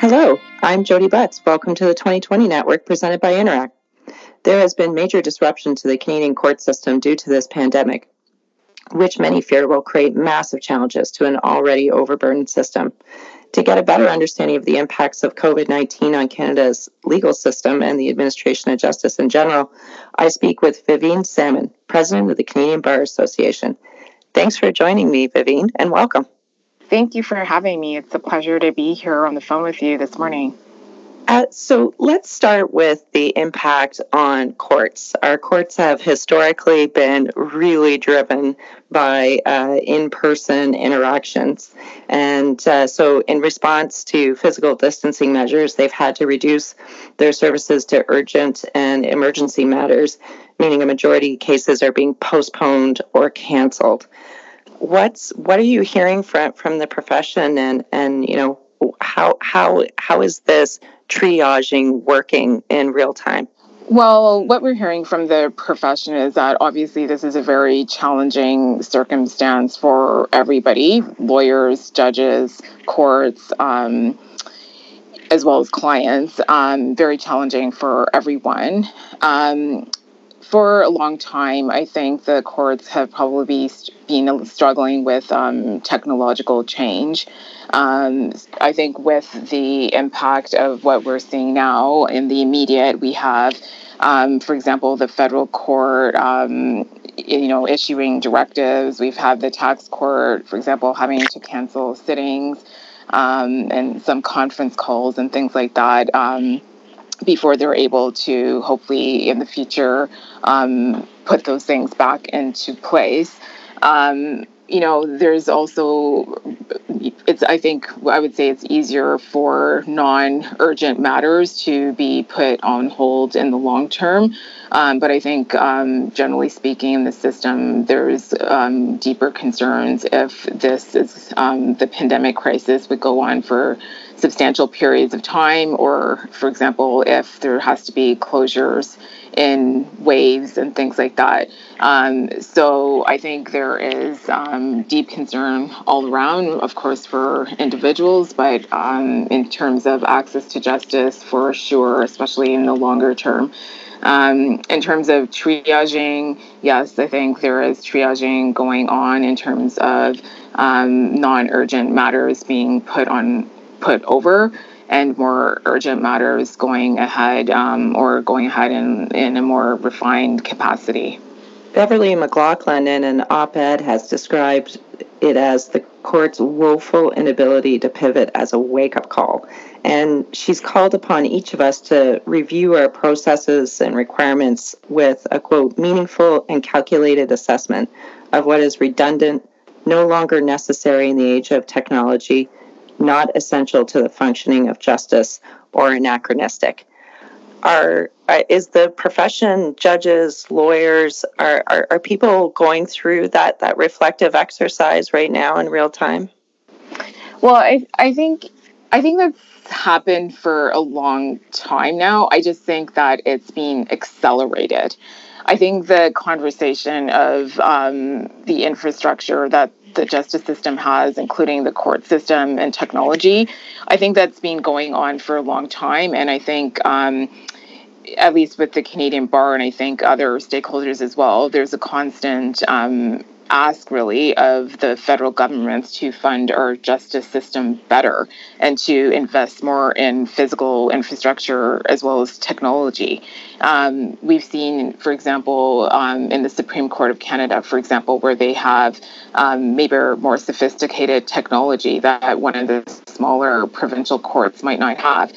Hello, I'm Jodi Butts. Welcome to the 2020 Network presented by Interact. There has been major disruption to the Canadian court system due to this pandemic, which many fear will create massive challenges to an already overburdened system. To get a better understanding of the impacts of COVID 19 on Canada's legal system and the administration of justice in general, I speak with Vivene Salmon, President of the Canadian Bar Association. Thanks for joining me, Vivene, and welcome. Thank you for having me. It's a pleasure to be here on the phone with you this morning. Uh, so let's start with the impact on courts. Our courts have historically been really driven by uh, in person interactions. And uh, so, in response to physical distancing measures, they've had to reduce their services to urgent and emergency matters, meaning a majority of cases are being postponed or canceled what's what are you hearing from from the profession and and you know how how how is this triaging working in real time well, what we're hearing from the profession is that obviously this is a very challenging circumstance for everybody lawyers, judges, courts, um, as well as clients. Um, very challenging for everyone. Um, for a long time, I think the courts have probably been struggling with um, technological change. Um, I think with the impact of what we're seeing now in the immediate, we have, um, for example, the federal court. Um, you know, issuing directives. We've had the tax court, for example, having to cancel sittings um, and some conference calls and things like that um, before they're able to hopefully in the future um, put those things back into place. Um, you know, there's also, it's, I think, I would say it's easier for non urgent matters to be put on hold in the long term. Um, but I think, um, generally speaking, in the system, there's um, deeper concerns if this is um, the pandemic crisis would go on for substantial periods of time, or, for example, if there has to be closures in waves and things like that. Um, so I think there is um, deep concern all around, of course, for individuals, but um, in terms of access to justice, for sure, especially in the longer term. Um, in terms of triaging, yes, I think there is triaging going on in terms of um, non-urgent matters being put on put over and more urgent matters going ahead um, or going ahead in, in a more refined capacity. Beverley McLachlin in an op ed has described it as the court's woeful inability to pivot as a wake up call. And she's called upon each of us to review our processes and requirements with a quote, meaningful and calculated assessment of what is redundant, no longer necessary in the age of technology, not essential to the functioning of justice or anachronistic. Are, uh, is the profession, judges, lawyers, are, are, are people going through that, that reflective exercise right now in real time? Well, I, I think I think that's happened for a long time now. I just think that it's being accelerated. I think the conversation of um, the infrastructure that the justice system has, including the court system and technology. I think that's been going on for a long time. And I think, um, at least with the Canadian bar, and I think other stakeholders as well, there's a constant um, ask really of the federal governments to fund our justice system better and to invest more in physical infrastructure as well as technology. Um, we've seen, for example, um, in the Supreme Court of Canada, for example, where they have um, maybe more sophisticated technology that one of the smaller provincial courts might not have.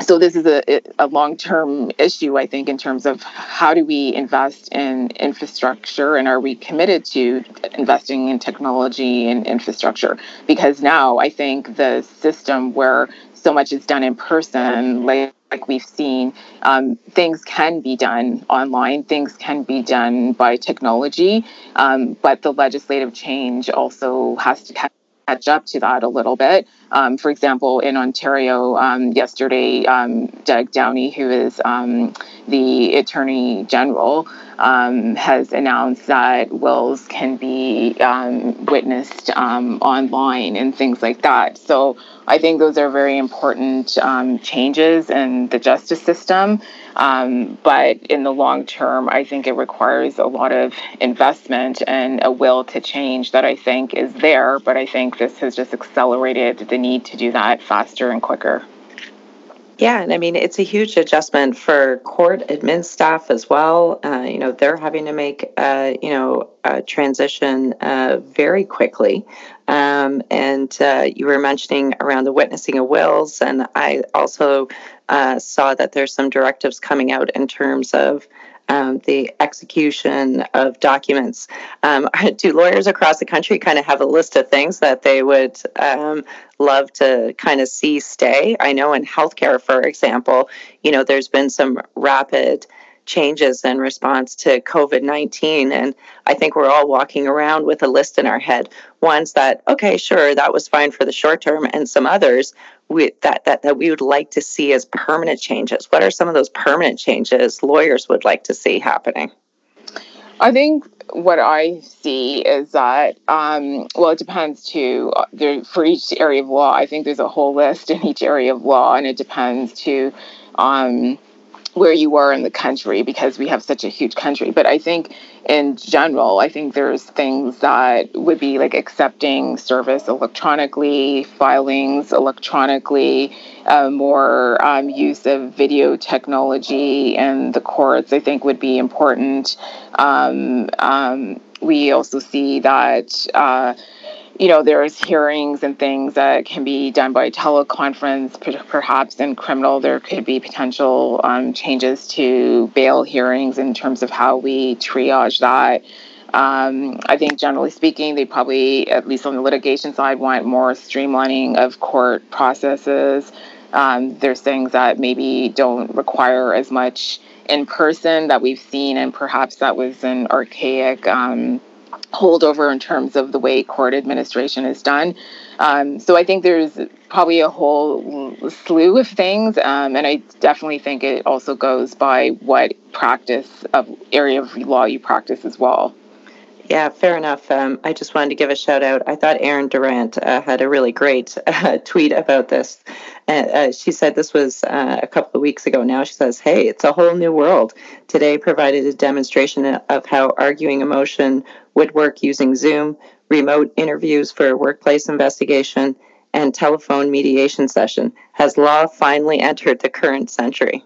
So this is a, a long-term issue i think in terms of how do we invest in infrastructure and are we committed to investing in technology and infrastructure? Because now i think the system where so much is done in person like like we've seen, um, things can be done online, things can be done by technology, um, but the legislative change also has to catch up to that a little bit. Um, for example, in Ontario, um, yesterday, um, Doug Downey, who is um, the Attorney General, um, has announced that wills can be witnessed online and things like that. So I think those are very important changes in the justice system. Um, but in the long term, I think it requires a lot of investment and a will to change that I think is there. But I think this has just accelerated the need to do that faster and quicker. Yeah, and I mean it's a huge adjustment for court admin staff as well. Uh, you know they're having to make uh, you know a transition uh, very quickly. Um, and uh, you were mentioning around the witnessing of wills, and I also uh, saw that there's some directives coming out in terms of um, the execution of documents. Um, do lawyers across the country kind of have a list of things that they would um, love to kind of see stay? I know in healthcare, for example, you know, there's been some rapid changes in response to COVID 19. And I think we're all walking around with a list in our head. Ones that, okay, sure, that was fine for the short term, and some others we, that, that, that we would like to see as permanent changes. What are some of those permanent changes lawyers would like to see happening? I think what I see is that, um, well, it depends too. Uh, for each area of law, I think there's a whole list in each area of law, and it depends to um, where you are in the country because we have such a huge country. But I think in general, I think there's things that would be like accepting service electronically, filings electronically, uh, more um, use of video technology in the courts, I think would be important. Um, um, we also see that. Uh, you know, there's hearings and things that can be done by teleconference. Perhaps in criminal, there could be potential um, changes to bail hearings in terms of how we triage that. Um, I think, generally speaking, they probably, at least on the litigation side, want more streamlining of court processes. Um, there's things that maybe don't require as much in person that we've seen, and perhaps that was an archaic. Um, holdover in terms of the way court administration is done. Um, so I think there's probably a whole slew of things, um, and I definitely think it also goes by what practice of area of law you practice as well. Yeah, fair enough. Um, I just wanted to give a shout out. I thought Erin Durant uh, had a really great uh, tweet about this. Uh, she said this was uh, a couple of weeks ago now. She says, Hey, it's a whole new world. Today provided a demonstration of how arguing a motion would work using Zoom, remote interviews for a workplace investigation, and telephone mediation session. Has law finally entered the current century?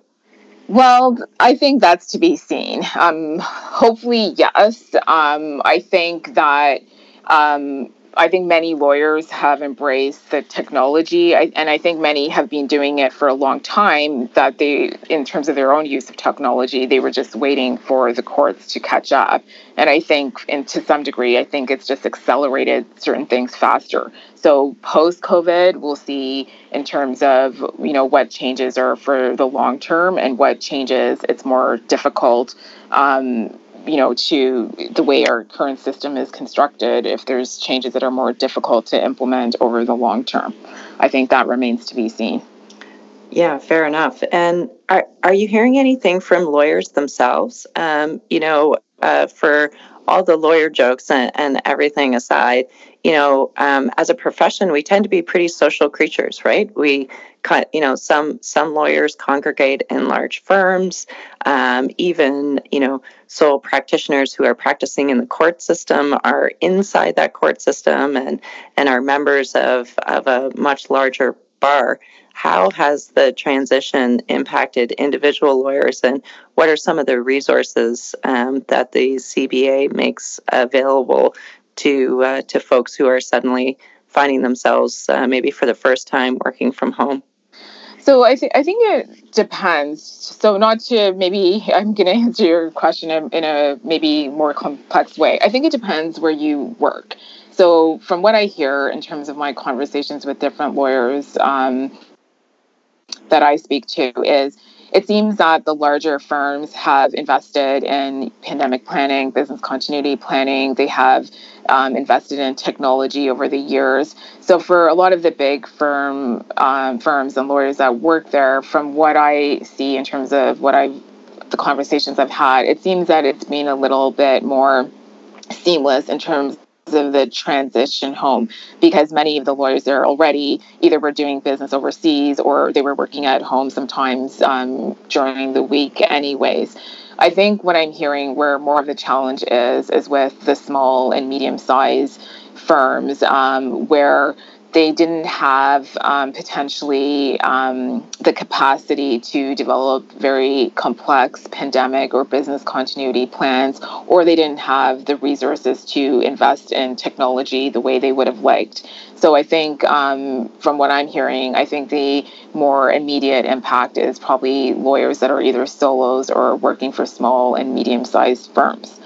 Well, I think that's to be seen. Um, hopefully, yes. Um, I think that um, I think many lawyers have embraced the technology, I, and I think many have been doing it for a long time. That they, in terms of their own use of technology, they were just waiting for the courts to catch up. And I think, and to some degree, I think it's just accelerated certain things faster. So post COVID, we'll see in terms of you know what changes are for the long term and what changes it's more difficult. Um, you know, to the way our current system is constructed, if there's changes that are more difficult to implement over the long term. I think that remains to be seen. Yeah, fair enough. And are, are you hearing anything from lawyers themselves? Um, you know, uh, for all the lawyer jokes and, and everything aside, you know, um, as a profession, we tend to be pretty social creatures, right? We, you know, some some lawyers congregate in large firms. Um, even, you know, sole practitioners who are practicing in the court system are inside that court system and and are members of of a much larger bar. How has the transition impacted individual lawyers, and what are some of the resources um, that the CBA makes available to uh, to folks who are suddenly finding themselves uh, maybe for the first time working from home? So I think I think it depends. So not to maybe I'm going to answer your question in a maybe more complex way. I think it depends where you work. So from what I hear in terms of my conversations with different lawyers um, that I speak to is it seems that the larger firms have invested in pandemic planning, business continuity planning. They have um, invested in technology over the years. So for a lot of the big firm um, firms and lawyers that work there, from what I see in terms of what I've the conversations I've had, it seems that it's been a little bit more seamless in terms of the transition home because many of the lawyers there already either were doing business overseas or they were working at home sometimes um, during the week anyways. I think what i'm hearing where more of the challenge is is with the small and medium sized firms um, where they didn't have um, potentially um, the capacity to develop very complex pandemic or business continuity plans, or they didn't have the resources to invest in technology the way they would have liked. So I think, um, from what I'm hearing, I think the more immediate impact is probably lawyers that are either solos or working for small and medium sized firms.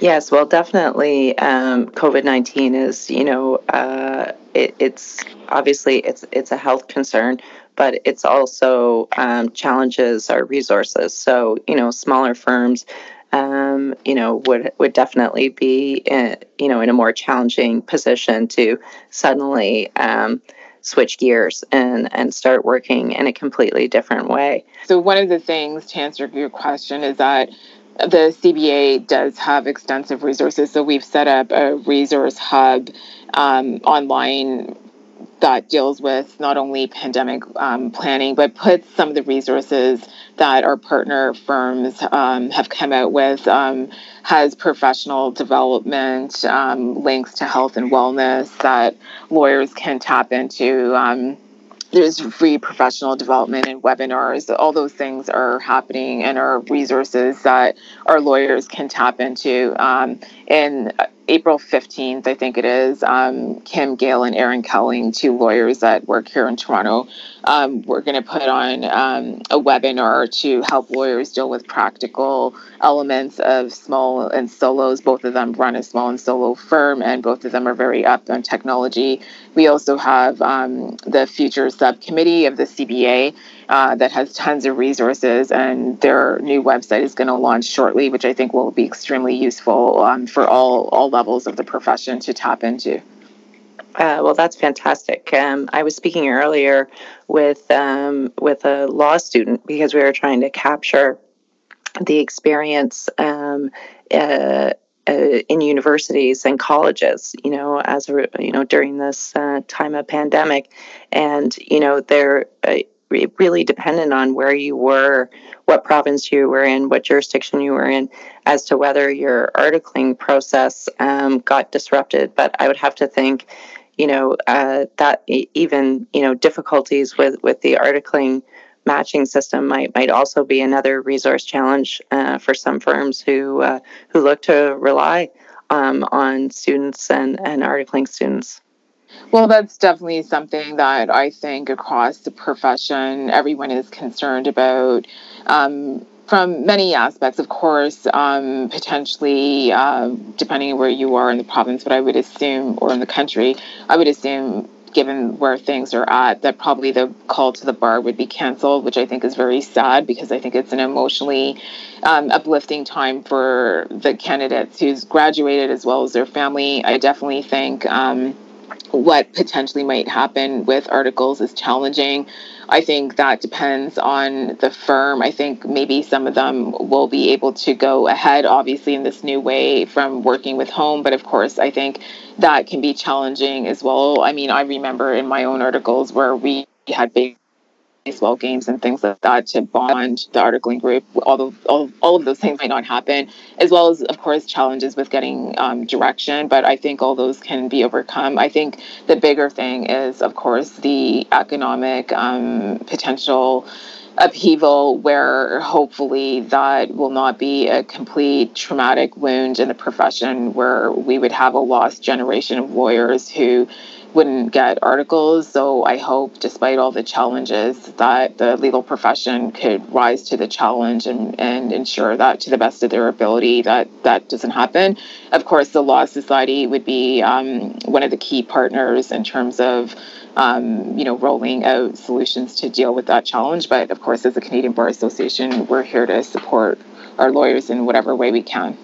Yes, well, definitely. Um, COVID nineteen is, you know, uh, it, it's obviously it's it's a health concern, but it's also um, challenges our resources. So, you know, smaller firms, um, you know, would would definitely be, in, you know, in a more challenging position to suddenly um, switch gears and and start working in a completely different way. So, one of the things to answer your question is that the CBA does have extensive resources. So we've set up a resource hub um, online that deals with not only pandemic um, planning, but puts some of the resources that our partner firms um, have come out with, um, has professional development, um, links to health and wellness that lawyers can tap into um, there's free professional development and webinars. All those things are happening and are resources that our lawyers can tap into. Um, and April 15th, I think it is, um, Kim Gale and Aaron Kelling, two lawyers that work here in Toronto, um, we're going to put on um, a webinar to help lawyers deal with practical elements of small and solos. Both of them run a small and solo firm, and both of them are very up on technology. We also have um, the future subcommittee of the CBA uh, that has tons of resources, and their new website is going to launch shortly, which I think will be extremely useful um, for all all levels of the profession to tap into. Uh, well, that's fantastic. Um, I was speaking earlier with um, with a law student because we were trying to capture the experience um, uh, uh, in universities and colleges. You know, as a, you know during this uh, time of pandemic, and you know they're uh, really dependent on where you were, what province you were in, what jurisdiction you were in, as to whether your articling process um, got disrupted. But I would have to think, you know, uh, that even you know difficulties with with the articling matching system might might also be another resource challenge uh, for some firms who uh, who look to rely um, on students and and articling students. Well, that's definitely something that I think across the profession, everyone is concerned about. Um, from many aspects, of course, um, potentially uh, depending where you are in the province, but I would assume, or in the country, I would assume, given where things are at, that probably the call to the bar would be canceled, which I think is very sad because I think it's an emotionally um, uplifting time for the candidates who's graduated as well as their family. I definitely think. Um, what potentially might happen with articles is challenging. I think that depends on the firm. I think maybe some of them will be able to go ahead, obviously, in this new way from working with home. But of course, I think that can be challenging as well. I mean, I remember in my own articles where we had big baseball games and things like that to bond the articling group. All, all, all of those things might not happen, as well as, of course, challenges with getting um, direction. But I think all those can be overcome. I think the bigger thing is, of course, the economic um, potential upheaval where hopefully that will not be a complete traumatic wound in the profession where we would have a lost generation of lawyers who wouldn't get articles. So I hope, despite all the challenges, that the legal profession could rise to the challenge and, and ensure that, to the best of their ability, that that doesn't happen. Of course, the Law Society would be um, one of the key partners in terms of um, you know, rolling out solutions to deal with that challenge. But of course, as a Canadian Bar Association, we're here to support our lawyers in whatever way we can.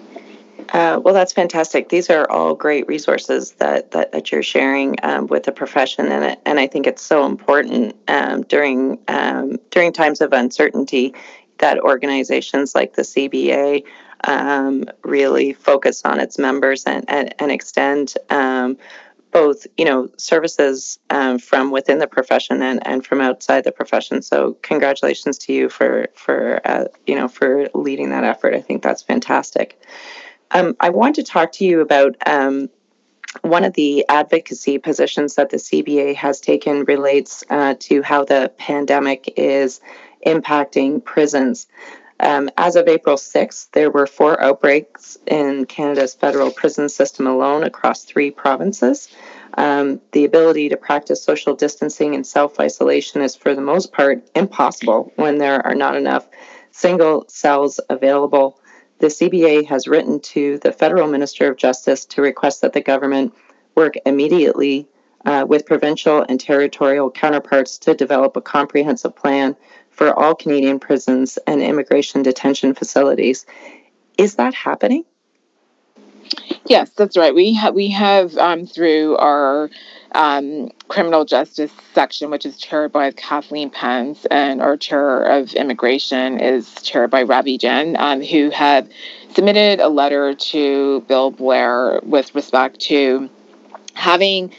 Uh, well, that's fantastic. These are all great resources that that, that you're sharing um, with the profession, and and I think it's so important um, during um, during times of uncertainty that organizations like the CBA um, really focus on its members and and, and extend um, both you know services um, from within the profession and, and from outside the profession. So congratulations to you for for uh, you know for leading that effort. I think that's fantastic um, I want to talk to you about um, one of the advocacy positions that the CBA has taken relates uh, to how the pandemic is impacting prisons. Um, as of April 6th, there were four outbreaks in Canada's federal prison system alone across three provinces. Um, the ability to practice social distancing and self isolation is, for the most part, impossible when there are not enough single cells available the CBA has written to the federal Minister of Justice to request that the government work immediately uh, with provincial and territorial counterparts to develop a comprehensive plan for all Canadian prisons and immigration detention facilities. Is that happening? Yes, that's right. We have we have um, through our um, criminal justice section, which is chaired by Kathleen Pence, and our chair of immigration is chaired by Ravi Jain, um, who have submitted a letter to Bill Blair with respect to having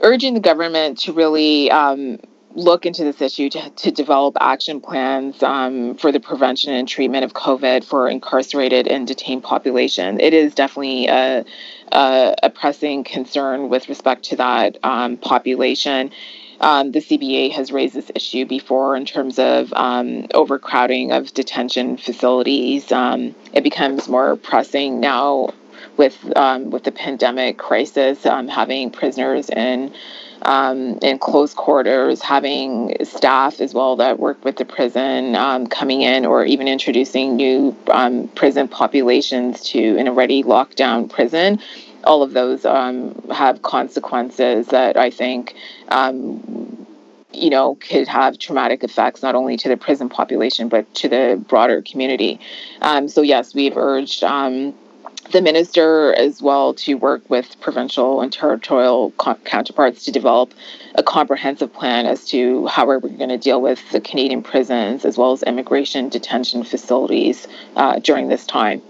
urging the government to really um, look into this issue to, to develop action plans um, for the prevention and treatment of COVID for incarcerated and detained population. It is definitely a, a, a pressing concern with respect to that um, population. Um, the CBA has raised this issue before in terms of um, overcrowding of detention facilities. Um, it becomes more pressing now with um, with the pandemic crisis, um, having prisoners in um, in close quarters, having staff as well that work with the prison um, coming in or even introducing new um, prison populations to an already locked down prison. All of those um, have consequences that I think um, you know, could have traumatic effects not only to the prison population but to the broader community. Um, so yes, we've urged um, the minister as well to work with provincial and territorial co- counterparts to develop a comprehensive plan as to how we're going to deal with the Canadian prisons as well as immigration detention facilities uh, during this time.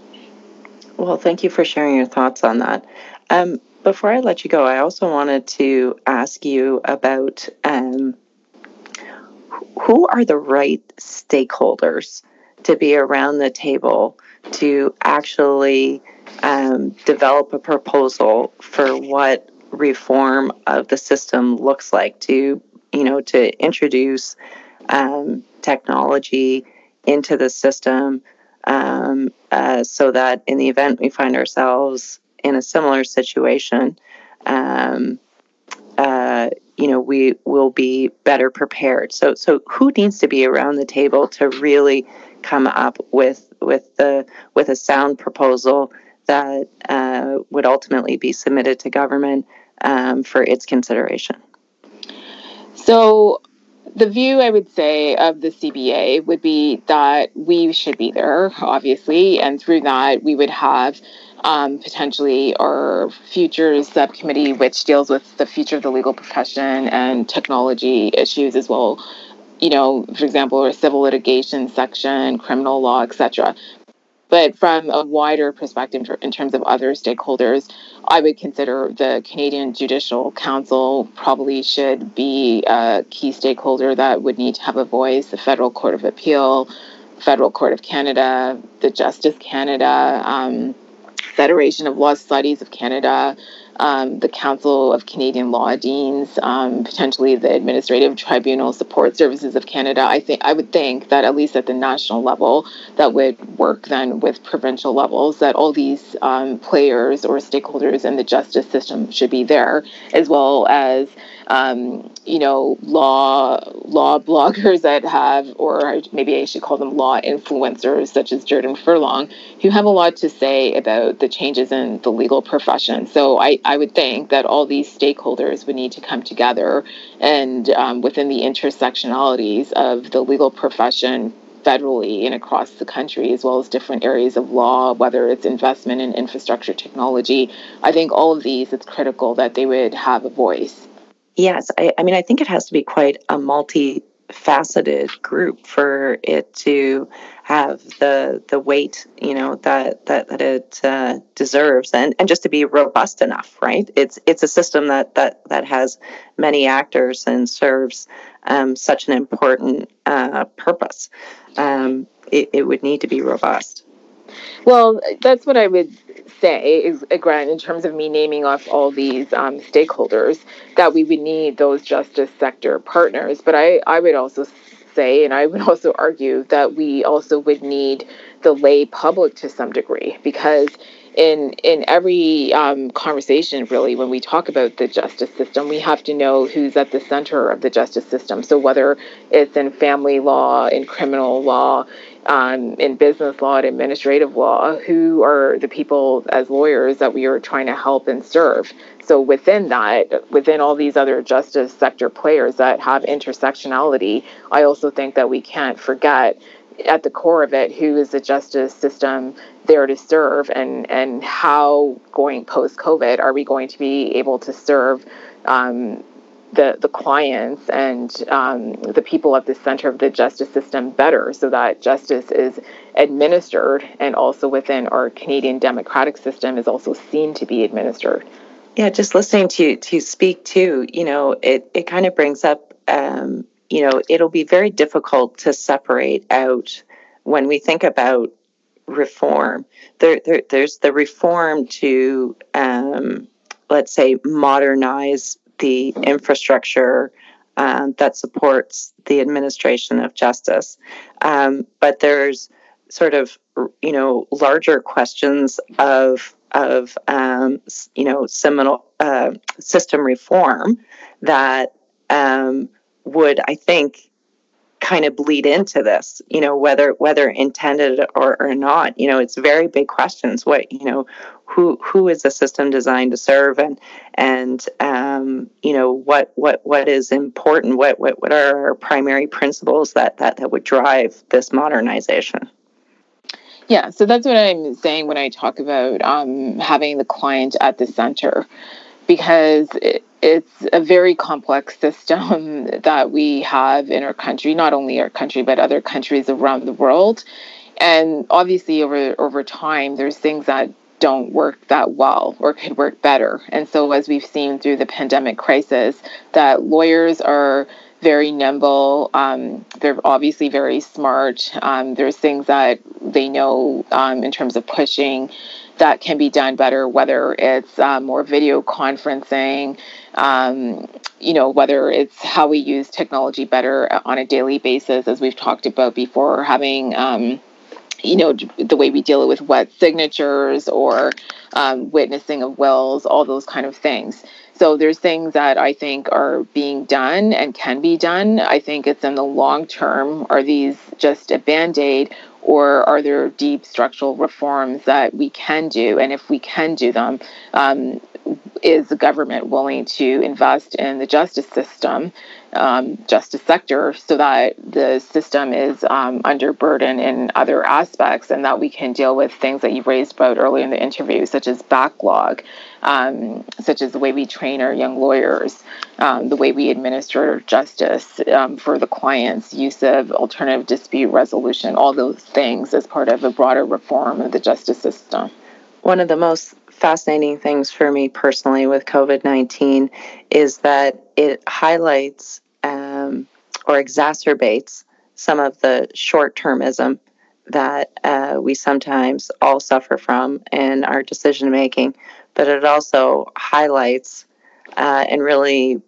Well, thank you for sharing your thoughts on that. Um, before I let you go, I also wanted to ask you about um, who are the right stakeholders to be around the table to actually um, develop a proposal for what reform of the system looks like to you know to introduce um, technology into the system um, uh, so that in the event we find ourselves in a similar situation um, uh, you know we will be better prepared. So so who needs to be around the table to really come up with with the with a sound proposal that uh, would ultimately be submitted to government um, for its consideration. So, the view I would say of the CBA would be that we should be there, obviously, and through that we would have um, potentially our futures subcommittee, which deals with the future of the legal profession and technology issues as well. You know, for example, our civil litigation section, criminal law, etc. But from a wider perspective, in terms of other stakeholders, I would consider the Canadian Judicial Council probably should be a key stakeholder that would need to have a voice. The Federal Court of Appeal, Federal Court of Canada, the Justice Canada, um, Federation of Law Societies of Canada, um, the Council of Canadian Law Deans, um, potentially the Administrative Tribunal Support Services of Canada. I think I would think that at least at the national level, that would work then with provincial levels. That all these um, players or stakeholders in the justice system should be there, as well as um, you know, law law bloggers that have, or maybe I should call them law influencers, such as Jordan Furlong, who have a lot to say about the changes in the legal profession. So I, I would think that all these stakeholders would need to come together and um, within the intersectionalities of the legal profession federally and across the country, as well as different areas of law, whether it's investment in infrastructure technology. I think all of these, it's critical that they would have a voice. Yes, I, I mean, I think it has to be quite a multi faceted group for it to have the the weight you know that that that it uh, deserves and and just to be robust enough right? It's it's a system that that that has many actors and serves um, such an important uh, purpose. Um, it, it would need to be robust well, that's what I would say, is, again, in terms of me naming off all these um, stakeholders, that we would need those justice sector partners. But I, I would also say, and I would also argue, that we also would need the lay public to some degree, because in in every um, conversation, really, when we talk about the justice system, we have to know who's at the center of the justice system. So whether it's in family law, in criminal law, um, in business law and administrative law who are the people as lawyers that we are trying to help and serve. So within that, within all these other justice sector players that have intersectionality, I also think that we can't forget at the core of it who is the justice system there to serve and and how going post COVID are we going to be able to serve um, the, the clients and um, the people at the center of the justice system better so that justice is administered and also within our Canadian democratic system is also seen to be administered. Yeah, just listening to to speak too, you know, it, it kind of brings up, um, you know, it'll be very difficult to separate out when we think about reform. There, there there's the reform to, um, let's say, modernize the infrastructure um, that supports the administration of justice. Um, but there's sort of you know larger questions of of um, you know seminal uh, system reform that um, would I think kind of bleed into this you know whether whether intended or, or not you know it's very big questions what you know who who is the system designed to serve and and um, you know what what what is important what what what are our primary principles that that that would drive this modernization? Yeah so that's what i'm saying when i talk about um, having the client at the center because it, it's a very complex system that we have in our country not only our country but other countries around the world and obviously over over time there's things that don't work that well or could work better. And so, as we've seen through the pandemic crisis, that lawyers are very nimble. Um, they're obviously very smart. Um, there's things that they know um, in terms of pushing that can be done better, whether it's uh, more video conferencing, um, you know, whether it's how we use technology better on a daily basis, as we've talked about before, having um, you know, the way we deal with wet signatures or um, witnessing of wills, all those kind of things. So there's things that I think are being done and can be done. I think it's in the long term. Are these just a band aid or are there deep structural reforms that we can do? And if we can do them, um, is the government willing to invest in the justice system, um, justice sector, so that the system is um, under burden in other aspects and that we can deal with things that you raised about earlier in the interview, such as backlog, um, such as the way we train our young lawyers, um, the way we administer justice um, for the clients, use of alternative dispute resolution, all those things as part of a broader reform of the justice system. One of the most fascinating things for me personally with COVID 19 is that it highlights um, or exacerbates some of the short termism that uh, we sometimes all suffer from in our decision making, but it also highlights uh, and really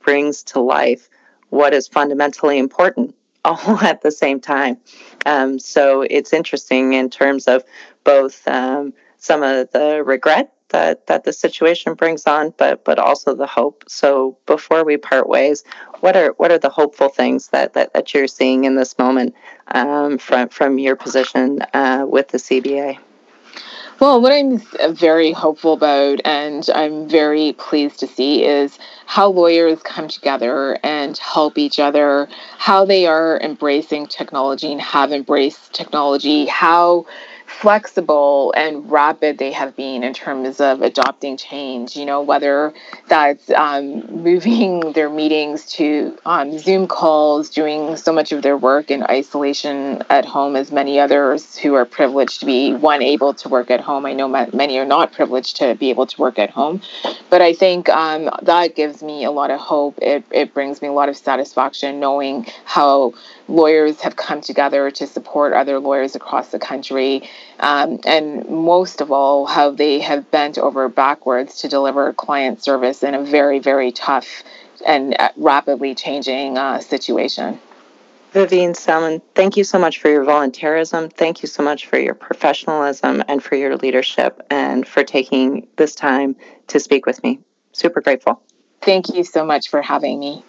brings to life what is fundamentally important all at the same time. Um, so it's interesting in terms of both um, some of the regret that that the situation brings on, but but also the hope. So before we part ways, what are what are the hopeful things that that, that you're seeing in this moment um, from from your position uh, with the CBA? Well, what I'm very hopeful about and I'm very pleased to see is how lawyers come together and help each other, how they are embracing technology and have embraced technology, how flexible and rapid they have been in terms of adopting change. You know, whether that's um, moving their meetings to um, Zoom calls, doing so much of their work in isolation at home, as many others who are privileged to be one able to work at home. I know many are not privileged to be able to work at home, but I think um, that gives me a lot of hope. It, it brings me a lot of satisfaction knowing how lawyers have come together to support other lawyers across the country um, and most of all, how they have bent over backwards to deliver client service in a very, very tough and uh, rapidly changing uh, situation. Vivene Salmon, thank you so much for your volunteerism. Thank you so much for your professionalism and for your leadership and for taking this time to speak with me. Super grateful. Thank you so much for having me.